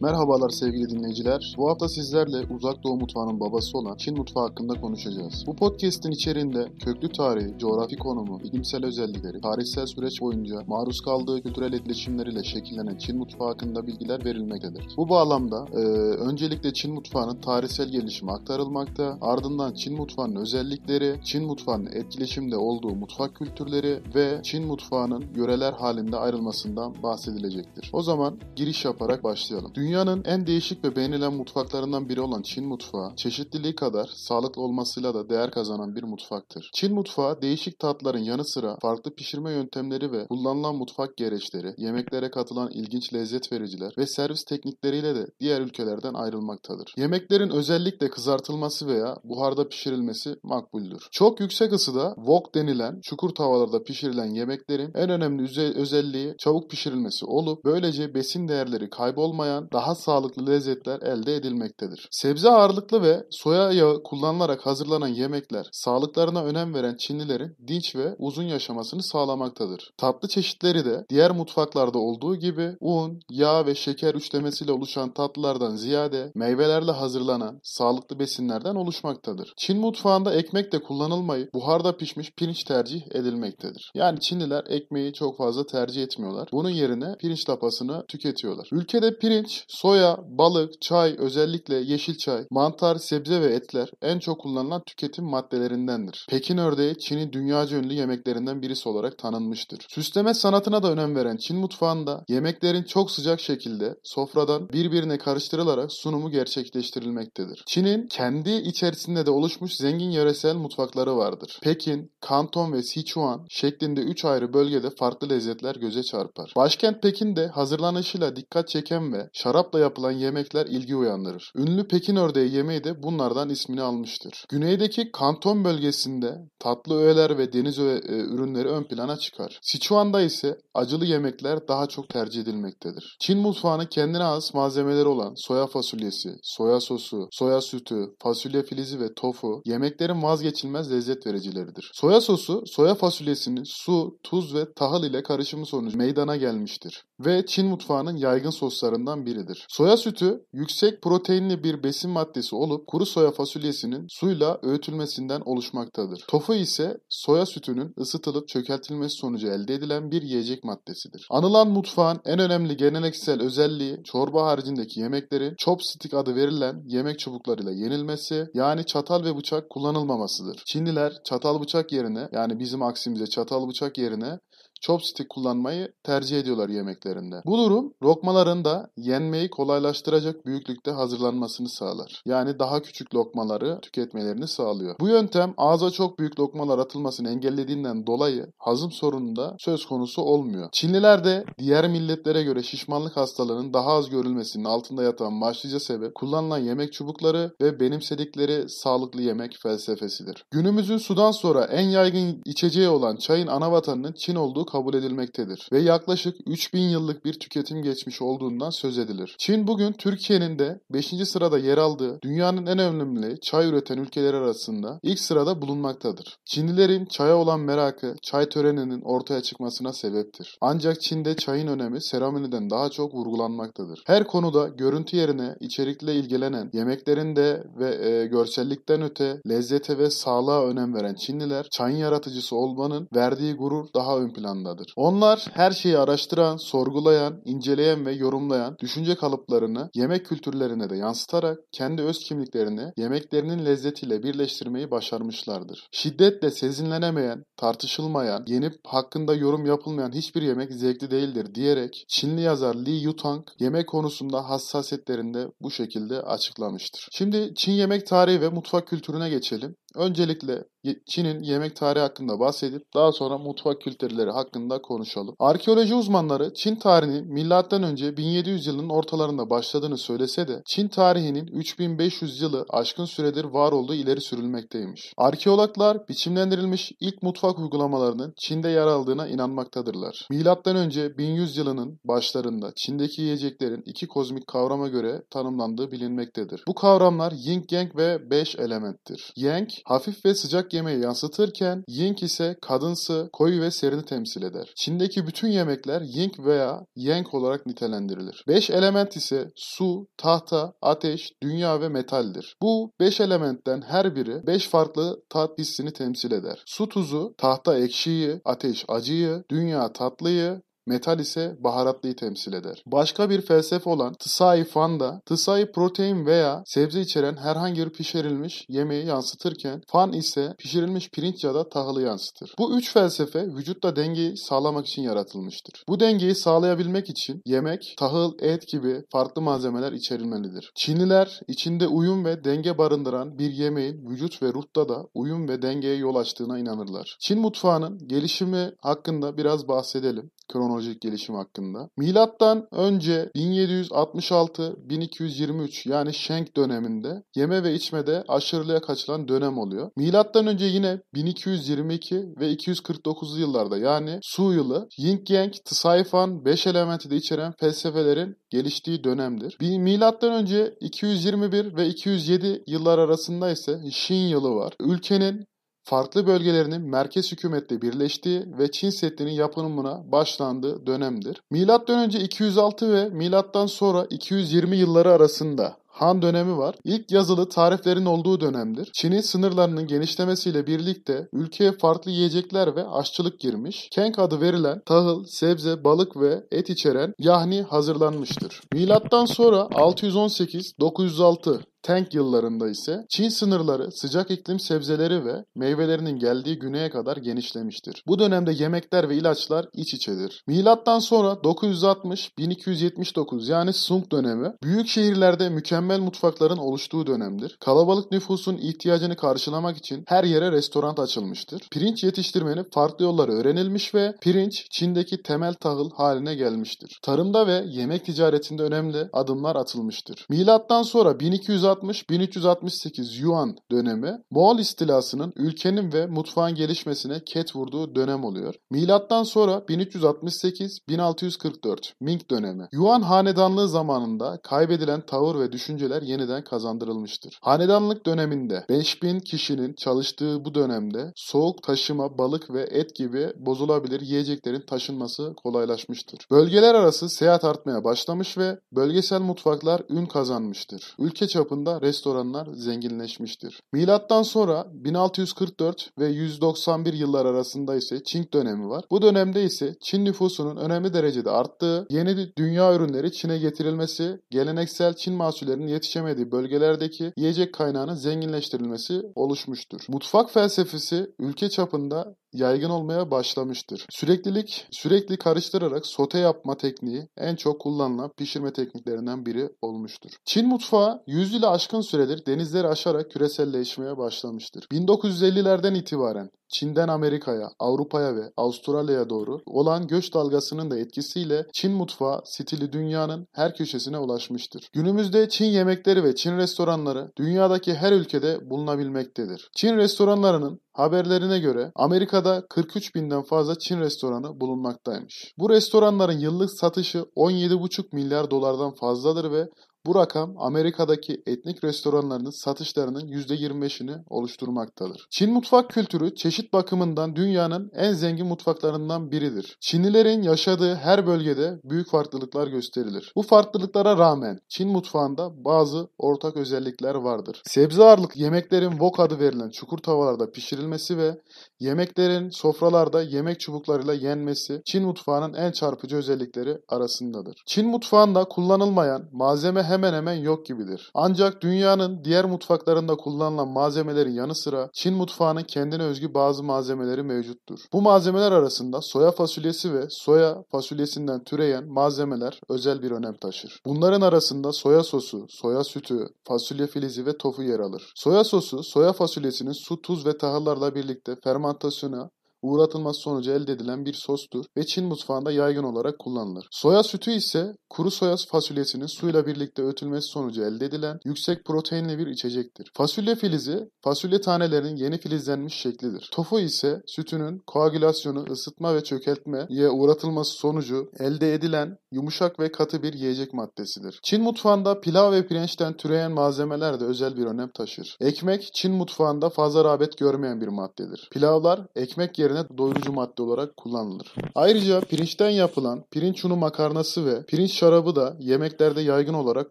Merhabalar sevgili dinleyiciler. Bu hafta sizlerle Uzak Doğu mutfağının babası olan Çin mutfağı hakkında konuşacağız. Bu podcast'in içeriğinde köklü tarihi, coğrafi konumu, bilimsel özellikleri, tarihsel süreç boyunca maruz kaldığı kültürel etkileşimleriyle şekillenen Çin mutfağı hakkında bilgiler verilmektedir. Bu bağlamda e, öncelikle Çin mutfağının tarihsel gelişimi aktarılmakta, ardından Çin mutfağının özellikleri, Çin mutfağının etkileşimde olduğu mutfak kültürleri ve Çin mutfağının yöreler halinde ayrılmasından bahsedilecektir. O zaman giriş yaparak başlayalım. Dünyanın en değişik ve beğenilen mutfaklarından biri olan Çin mutfağı, çeşitliliği kadar sağlıklı olmasıyla da değer kazanan bir mutfaktır. Çin mutfağı değişik tatların yanı sıra farklı pişirme yöntemleri ve kullanılan mutfak gereçleri, yemeklere katılan ilginç lezzet vericiler ve servis teknikleriyle de diğer ülkelerden ayrılmaktadır. Yemeklerin özellikle kızartılması veya buharda pişirilmesi makbuldür. Çok yüksek ısıda wok denilen çukur tavalarda pişirilen yemeklerin en önemli özelliği çabuk pişirilmesi olup böylece besin değerleri kaybolmayan daha sağlıklı lezzetler elde edilmektedir. Sebze ağırlıklı ve soya yağı kullanılarak hazırlanan yemekler sağlıklarına önem veren Çinlilerin dinç ve uzun yaşamasını sağlamaktadır. Tatlı çeşitleri de diğer mutfaklarda olduğu gibi un, yağ ve şeker üçlemesiyle oluşan tatlılardan ziyade meyvelerle hazırlanan sağlıklı besinlerden oluşmaktadır. Çin mutfağında ekmek de kullanılmayıp buharda pişmiş pirinç tercih edilmektedir. Yani Çinliler ekmeği çok fazla tercih etmiyorlar. Bunun yerine pirinç lapasını tüketiyorlar. Ülkede pirinç, soya, balık, çay, özellikle yeşil çay, mantar, sebze ve etler en çok kullanılan tüketim maddelerindendir. Pekin ördeği Çin'in dünyaca ünlü yemeklerinden birisi olarak tanınmıştır. Süsleme sanatına da önem veren Çin mutfağında yemeklerin çok sıcak şekilde sofradan birbirine karıştırılarak sunumu gerçekleştirilmektedir. Çin'in kendi içerisinde de oluşmuş zengin yöresel mutfakları vardır. Pekin, Kanton ve Sichuan şeklinde 3 ayrı bölgede farklı lezzetler göze çarpar. Başkent Pekin'de hazırlanışıyla dikkat çeken ve şarapla yapılan yemekler ilgi uyandırır. Ünlü Pekin ördeği yemeği de bunlardan ismini almıştır. Güneydeki Kanton bölgesinde tatlı öğeler ve deniz e, ürünleri ön plana çıkar. Sichuan'da ise acılı yemekler daha çok tercih edilmektedir. Çin mutfağının kendine has malzemeleri olan soya fasulyesi, soya sosu, soya sütü, fasulye filizi ve tofu yemeklerin vazgeçilmez lezzet vericileridir. Soya sosu, soya fasulyesinin su, tuz ve tahıl ile karışımı sonucu meydana gelmiştir ve Çin mutfağının yaygın soslarından biridir. Soya sütü yüksek proteinli bir besin maddesi olup kuru soya fasulyesinin suyla öğütülmesinden oluşmaktadır. Tofu ise soya sütünün ısıtılıp çökeltilmesi sonucu elde edilen bir yiyecek maddesidir. Anılan mutfağın en önemli geleneksel özelliği çorba haricindeki yemeklerin chopstick adı verilen yemek çubuklarıyla yenilmesi yani çatal ve bıçak kullanılmamasıdır. Çinliler çatal bıçak yerine yani bizim aksimize çatal bıçak yerine chopstick kullanmayı tercih ediyorlar yemeklerinde. Bu durum lokmaların da yenmeyi kolaylaştıracak büyüklükte hazırlanmasını sağlar. Yani daha küçük lokmaları tüketmelerini sağlıyor. Bu yöntem ağza çok büyük lokmalar atılmasını engellediğinden dolayı hazım sorunu da söz konusu olmuyor. Çinliler de diğer milletlere göre şişmanlık hastalığının daha az görülmesinin altında yatan başlıca sebep kullanılan yemek çubukları ve benimsedikleri sağlıklı yemek felsefesidir. Günümüzün sudan sonra en yaygın içeceği olan çayın ana vatanının Çin olduğu kabul edilmektedir ve yaklaşık 3000 yıllık bir tüketim geçmiş olduğundan söz edilir. Çin bugün Türkiye'nin de 5. sırada yer aldığı dünyanın en önemli çay üreten ülkeler arasında ilk sırada bulunmaktadır. Çinlilerin çaya olan merakı çay töreninin ortaya çıkmasına sebeptir. Ancak Çin'de çayın önemi seremoniden daha çok vurgulanmaktadır. Her konuda görüntü yerine içerikle ilgilenen yemeklerinde ve e, görsellikten öte lezzete ve sağlığa önem veren Çinliler çayın yaratıcısı olmanın verdiği gurur daha ön planda plandadır. Onlar her şeyi araştıran, sorgulayan, inceleyen ve yorumlayan düşünce kalıplarını yemek kültürlerine de yansıtarak kendi öz kimliklerini yemeklerinin lezzetiyle birleştirmeyi başarmışlardır. Şiddetle sezinlenemeyen, tartışılmayan, yenip hakkında yorum yapılmayan hiçbir yemek zevkli değildir diyerek Çinli yazar Li Yutang yemek konusunda hassasiyetlerini de bu şekilde açıklamıştır. Şimdi Çin yemek tarihi ve mutfak kültürüne geçelim. Öncelikle Çin'in yemek tarihi hakkında bahsedip daha sonra mutfak kültürleri hakkında konuşalım. Arkeoloji uzmanları Çin tarihinin M.Ö. 1700 yılının ortalarında başladığını söylese de Çin tarihinin 3500 yılı aşkın süredir var olduğu ileri sürülmekteymiş. Arkeologlar biçimlendirilmiş ilk mutfak uygulamalarının Çin'de yer aldığına inanmaktadırlar. M.Ö. 1100 yılının başlarında Çin'deki yiyeceklerin iki kozmik kavrama göre tanımlandığı bilinmektedir. Bu kavramlar Yin Yang ve 5 elementtir. Yang, hafif ve sıcak yemeği yansıtırken Ying ise kadınsı, koyu ve serini temsil eder. Çin'deki bütün yemekler Ying veya Yang olarak nitelendirilir. Beş element ise su, tahta, ateş, dünya ve metaldir. Bu beş elementten her biri beş farklı tat hissini temsil eder. Su tuzu, tahta ekşiyi, ateş acıyı, dünya tatlıyı, Metal ise baharatlıyı temsil eder. Başka bir felsefe olan Tsai Fan da Tsai protein veya sebze içeren herhangi bir pişirilmiş yemeği yansıtırken Fan ise pişirilmiş pirinç ya da tahılı yansıtır. Bu üç felsefe vücutta dengeyi sağlamak için yaratılmıştır. Bu dengeyi sağlayabilmek için yemek, tahıl, et gibi farklı malzemeler içerilmelidir. Çinliler içinde uyum ve denge barındıran bir yemeğin vücut ve ruhta da uyum ve dengeye yol açtığına inanırlar. Çin mutfağının gelişimi hakkında biraz bahsedelim kronolojik gelişim hakkında. Milattan önce 1766-1223 yani Sheng döneminde yeme ve içmede aşırılığa kaçılan dönem oluyor. Milattan önce yine 1222 ve 249 yıllarda yani Su yılı Yin Yang, Tsaifan 5 elementi de içeren felsefelerin geliştiği dönemdir. Bir milattan önce 221 ve 207 yıllar arasında ise Shin yılı var. Ülkenin farklı bölgelerinin merkez hükümetle birleştiği ve Çin Seddi'nin yapımına başlandığı dönemdir. Milattan önce 206 ve milattan sonra 220 yılları arasında Han dönemi var. İlk yazılı tariflerin olduğu dönemdir. Çin'in sınırlarının genişlemesiyle birlikte ülkeye farklı yiyecekler ve aşçılık girmiş. Keng adı verilen tahıl, sebze, balık ve et içeren yahni hazırlanmıştır. Milattan sonra 618-906 Tank yıllarında ise Çin sınırları sıcak iklim sebzeleri ve meyvelerinin geldiği güneye kadar genişlemiştir. Bu dönemde yemekler ve ilaçlar iç içedir. Milattan sonra 960-1279 yani Sung dönemi büyük şehirlerde mükemmel mutfakların oluştuğu dönemdir. Kalabalık nüfusun ihtiyacını karşılamak için her yere restoran açılmıştır. Pirinç yetiştirmenin farklı yolları öğrenilmiş ve pirinç Çin'deki temel tahıl haline gelmiştir. Tarımda ve yemek ticaretinde önemli adımlar atılmıştır. Milattan sonra 1260 1368 Yuan dönemi Moğol istilasının ülkenin ve mutfağın gelişmesine ket vurduğu dönem oluyor. Milattan sonra 1368-1644 Ming dönemi. Yuan hanedanlığı zamanında kaybedilen tavır ve düşünceler yeniden kazandırılmıştır. Hanedanlık döneminde 5000 kişinin çalıştığı bu dönemde soğuk taşıma, balık ve et gibi bozulabilir yiyeceklerin taşınması kolaylaşmıştır. Bölgeler arası seyahat artmaya başlamış ve bölgesel mutfaklar ün kazanmıştır. Ülke çapında restoranlar zenginleşmiştir. Milattan sonra 1644 ve 191 yıllar arasında ise Çin dönemi var. Bu dönemde ise Çin nüfusunun önemli derecede arttığı, yeni dünya ürünleri Çin'e getirilmesi, geleneksel Çin mahsullerinin yetişemediği bölgelerdeki yiyecek kaynağının zenginleştirilmesi oluşmuştur. Mutfak felsefesi ülke çapında yaygın olmaya başlamıştır. Süreklilik, sürekli karıştırarak sote yapma tekniği en çok kullanılan pişirme tekniklerinden biri olmuştur. Çin mutfağı 100 ile aşkın süredir denizleri aşarak küreselleşmeye başlamıştır. 1950'lerden itibaren Çin'den Amerika'ya, Avrupa'ya ve Avustralya'ya doğru olan göç dalgasının da etkisiyle Çin mutfağı stili dünyanın her köşesine ulaşmıştır. Günümüzde Çin yemekleri ve Çin restoranları dünyadaki her ülkede bulunabilmektedir. Çin restoranlarının haberlerine göre Amerika'da 43 binden fazla Çin restoranı bulunmaktaymış. Bu restoranların yıllık satışı 17,5 milyar dolardan fazladır ve bu rakam Amerika'daki etnik restoranlarının satışlarının %25'ini oluşturmaktadır. Çin mutfak kültürü çeşit bakımından dünyanın en zengin mutfaklarından biridir. Çinlilerin yaşadığı her bölgede büyük farklılıklar gösterilir. Bu farklılıklara rağmen Çin mutfağında bazı ortak özellikler vardır. Sebze ağırlıklı yemeklerin wok adı verilen çukur tavalarda pişirilmesi ve yemeklerin sofralarda yemek çubuklarıyla yenmesi Çin mutfağının en çarpıcı özellikleri arasındadır. Çin mutfağında kullanılmayan malzeme hemen hemen yok gibidir. Ancak dünyanın diğer mutfaklarında kullanılan malzemelerin yanı sıra Çin mutfağının kendine özgü bazı malzemeleri mevcuttur. Bu malzemeler arasında soya fasulyesi ve soya fasulyesinden türeyen malzemeler özel bir önem taşır. Bunların arasında soya sosu, soya sütü, fasulye filizi ve tofu yer alır. Soya sosu, soya fasulyesinin su, tuz ve tahıllarla birlikte fermentasyona uğratılması sonucu elde edilen bir sostur ve Çin mutfağında yaygın olarak kullanılır. Soya sütü ise kuru soya fasulyesinin suyla birlikte ötülmesi sonucu elde edilen yüksek proteinli bir içecektir. Fasulye filizi, fasulye tanelerinin yeni filizlenmiş şeklidir. Tofu ise sütünün koagülasyonu, ısıtma ve çökeltmeye uğratılması sonucu elde edilen yumuşak ve katı bir yiyecek maddesidir. Çin mutfağında pilav ve pirinçten türeyen malzemeler de özel bir önem taşır. Ekmek, Çin mutfağında fazla rağbet görmeyen bir maddedir. Pilavlar, ekmek yerine doyurucu madde olarak kullanılır. Ayrıca pirinçten yapılan pirinç unu makarnası ve pirinç şarabı da yemeklerde yaygın olarak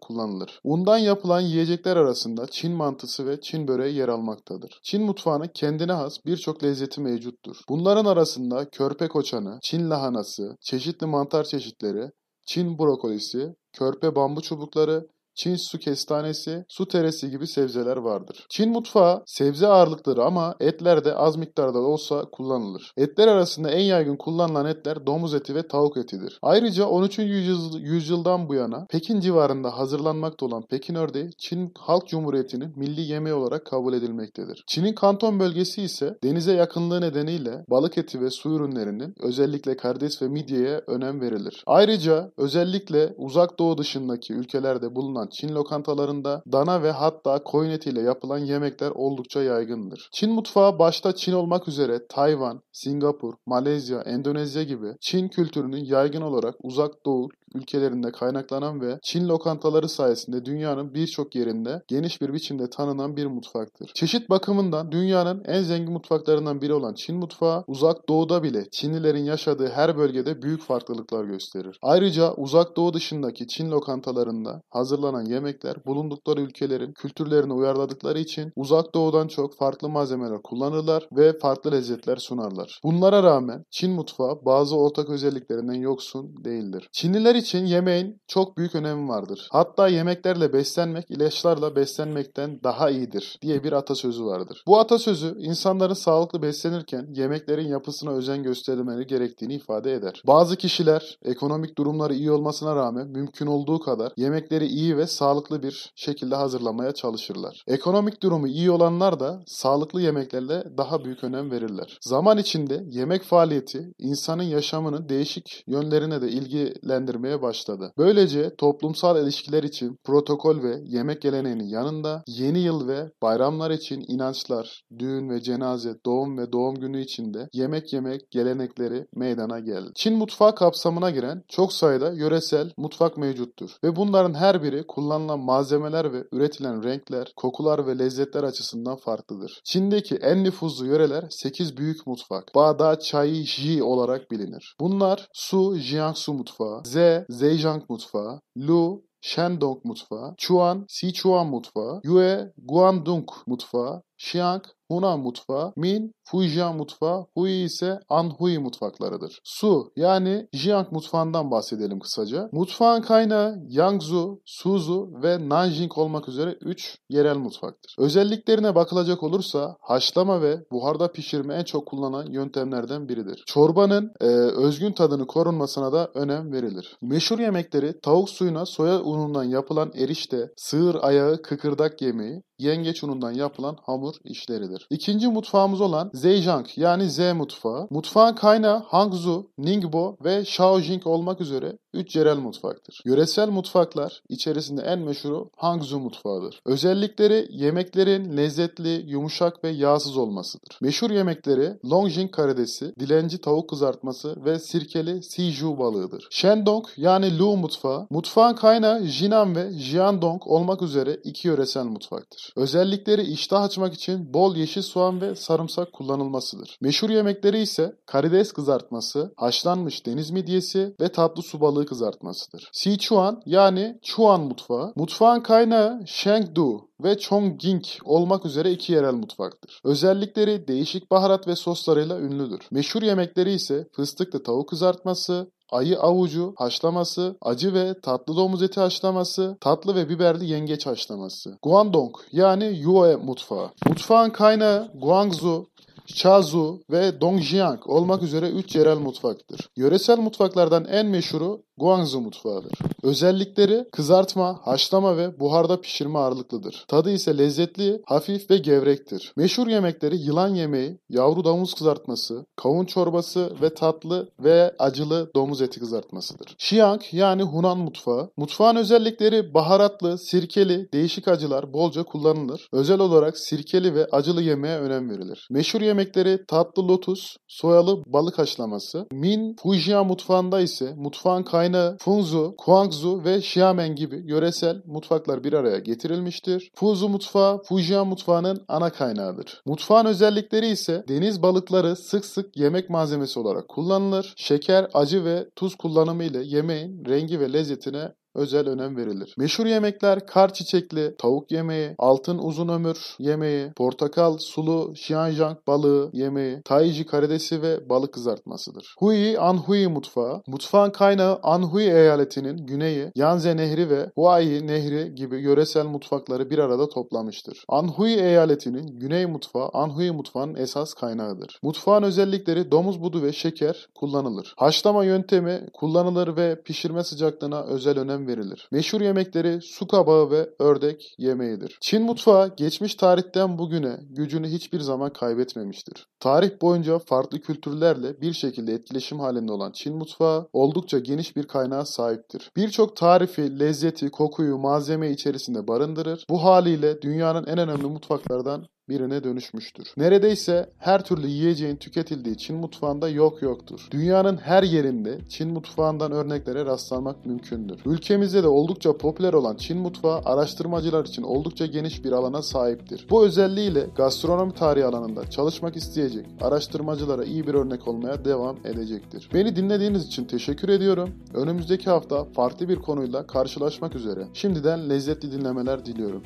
kullanılır. Undan yapılan yiyecekler arasında Çin mantısı ve Çin böreği yer almaktadır. Çin mutfağının kendine has birçok lezzeti mevcuttur. Bunların arasında körpe koçanı, Çin lahanası, çeşitli mantar çeşitleri, Çin brokolisi, körpe bambu çubukları, Çin su kestanesi, su teresi gibi sebzeler vardır. Çin mutfağı sebze ağırlıkları ama etler de az miktarda olsa kullanılır. Etler arasında en yaygın kullanılan etler domuz eti ve tavuk etidir. Ayrıca 13. Yüzyıl, yüzyıldan bu yana Pekin civarında hazırlanmakta olan Pekin ördeği Çin Halk Cumhuriyeti'nin milli yemeği olarak kabul edilmektedir. Çin'in kanton bölgesi ise denize yakınlığı nedeniyle balık eti ve su ürünlerinin özellikle karides ve midyeye önem verilir. Ayrıca özellikle uzak doğu dışındaki ülkelerde bulunan Çin lokantalarında dana ve hatta koyun etiyle yapılan yemekler oldukça yaygındır. Çin mutfağı başta Çin olmak üzere Tayvan, Singapur, Malezya, Endonezya gibi Çin kültürünün yaygın olarak uzak doğu ülkelerinde kaynaklanan ve Çin lokantaları sayesinde dünyanın birçok yerinde geniş bir biçimde tanınan bir mutfaktır. Çeşit bakımından dünyanın en zengin mutfaklarından biri olan Çin mutfağı uzak doğuda bile Çinlilerin yaşadığı her bölgede büyük farklılıklar gösterir. Ayrıca uzak doğu dışındaki Çin lokantalarında hazırlanan yemekler bulundukları ülkelerin kültürlerini uyarladıkları için uzak doğudan çok farklı malzemeler kullanırlar ve farklı lezzetler sunarlar. Bunlara rağmen Çin mutfağı bazı ortak özelliklerinden yoksun değildir. Çinliler için yemeğin çok büyük önemi vardır. Hatta yemeklerle beslenmek ilaçlarla beslenmekten daha iyidir diye bir atasözü vardır. Bu atasözü insanların sağlıklı beslenirken yemeklerin yapısına özen gösterilmeleri gerektiğini ifade eder. Bazı kişiler ekonomik durumları iyi olmasına rağmen mümkün olduğu kadar yemekleri iyi ve sağlıklı bir şekilde hazırlamaya çalışırlar. Ekonomik durumu iyi olanlar da sağlıklı yemeklerle daha büyük önem verirler. Zaman içinde yemek faaliyeti insanın yaşamının değişik yönlerine de ilgilendirmeye başladı. Böylece toplumsal ilişkiler için protokol ve yemek geleneğinin yanında yeni yıl ve bayramlar için inançlar, düğün ve cenaze, doğum ve doğum günü içinde yemek yemek gelenekleri meydana geldi. Çin mutfağı kapsamına giren çok sayıda yöresel mutfak mevcuttur ve bunların her biri kullanılan malzemeler ve üretilen renkler, kokular ve lezzetler açısından farklıdır. Çin'deki en nüfuzlu yöreler 8 büyük mutfak. Bada Chai Ji olarak bilinir. Bunlar Su Jiangsu mutfağı, Z Zhejiang mutfağı, Lu Shandong mutfağı, Chuan Sichuan mutfağı, Yue Guangdong mutfağı, Xiang Hunan mutfağı, Min Fujian mutfağı, Hui ise Anhui mutfaklarıdır. Su yani Jiang mutfağından bahsedelim kısaca. Mutfağın kaynağı Yangzhou, Suzhou ve Nanjing olmak üzere 3 yerel mutfaktır. Özelliklerine bakılacak olursa haşlama ve buharda pişirme en çok kullanılan yöntemlerden biridir. Çorbanın e, özgün tadını korunmasına da önem verilir. Meşhur yemekleri tavuk suyuna soya unundan yapılan erişte, sığır ayağı kıkırdak yemeği, yengeç unundan yapılan hamur işleridir. İkinci mutfağımız olan Zhejiang yani Z mutfağı. Mutfağın kaynağı Hangzhou, Ningbo ve Shaoxing olmak üzere 3 yerel mutfaktır. Yöresel mutfaklar içerisinde en meşhuru Hangzhou mutfağıdır. Özellikleri yemeklerin lezzetli, yumuşak ve yağsız olmasıdır. Meşhur yemekleri Longjing karidesi, dilenci tavuk kızartması ve sirkeli Siju balığıdır. Shandong yani Lu mutfağı, mutfağın kaynağı Jinan ve Jiandong olmak üzere iki yöresel mutfaktır. Özellikleri iştah açmak için bol yeşil soğan ve sarımsak kullanılmasıdır. Meşhur yemekleri ise karides kızartması, haşlanmış deniz midyesi ve tatlı su balığı kızartmasıdır. Sichuan yani Chuan mutfağı, mutfağın kaynağı Shengdu ve Chongqing olmak üzere iki yerel mutfaktır. Özellikleri değişik baharat ve soslarıyla ünlüdür. Meşhur yemekleri ise fıstıklı tavuk kızartması, ayı avucu haşlaması, acı ve tatlı domuz eti haşlaması, tatlı ve biberli yengeç haşlaması. Guangdong yani Yue mutfağı. Mutfağın kaynağı Guangzhou, Chazu ve Dongjiang olmak üzere 3 yerel mutfaktır. Yöresel mutfaklardan en meşhuru Guangzhou mutfağıdır. Özellikleri kızartma, haşlama ve buharda pişirme ağırlıklıdır. Tadı ise lezzetli, hafif ve gevrektir. Meşhur yemekleri yılan yemeği, yavru domuz kızartması, kavun çorbası ve tatlı ve acılı domuz eti kızartmasıdır. Xiang yani Hunan mutfağı. Mutfağın özellikleri baharatlı, sirkeli, değişik acılar bolca kullanılır. Özel olarak sirkeli ve acılı yemeğe önem verilir. Meşhur yemekleri tatlı lotus, soyalı balık haşlaması. Min Fujian mutfağında ise mutfağın kaynağı Funzu, Guangzhou ve Xiamen gibi yöresel mutfaklar bir araya getirilmiştir. Fuzu mutfağı Fujian mutfağının ana kaynağıdır. Mutfağın özellikleri ise deniz balıkları sık sık yemek malzemesi olarak kullanılır. Şeker, acı ve tuz kullanımı ile yemeğin rengi ve lezzetine özel önem verilir. Meşhur yemekler kar çiçekli, tavuk yemeği, altın uzun ömür yemeği, portakal sulu Xianjiang balığı yemeği, taiji karidesi ve balık kızartmasıdır. Hui Anhui mutfağı, mutfağın kaynağı Anhui eyaletinin güneyi, Yangtze Nehri ve Huai Nehri gibi yöresel mutfakları bir arada toplamıştır. Anhui eyaletinin güney mutfağı Anhui mutfağının esas kaynağıdır. Mutfağın özellikleri domuz budu ve şeker kullanılır. Haşlama yöntemi kullanılır ve pişirme sıcaklığına özel önem verilir. Meşhur yemekleri su kabağı ve ördek yemeğidir. Çin mutfağı geçmiş tarihten bugüne gücünü hiçbir zaman kaybetmemiştir. Tarih boyunca farklı kültürlerle bir şekilde etkileşim halinde olan Çin mutfağı oldukça geniş bir kaynağa sahiptir. Birçok tarifi, lezzeti, kokuyu, malzeme içerisinde barındırır. Bu haliyle dünyanın en önemli mutfaklardan birine dönüşmüştür. Neredeyse her türlü yiyeceğin tüketildiği Çin mutfağında yok yoktur. Dünyanın her yerinde Çin mutfağından örneklere rastlanmak mümkündür. Ülkemizde de oldukça popüler olan Çin mutfağı araştırmacılar için oldukça geniş bir alana sahiptir. Bu özelliğiyle gastronomi tarihi alanında çalışmak isteyecek araştırmacılara iyi bir örnek olmaya devam edecektir. Beni dinlediğiniz için teşekkür ediyorum. Önümüzdeki hafta farklı bir konuyla karşılaşmak üzere. Şimdiden lezzetli dinlemeler diliyorum.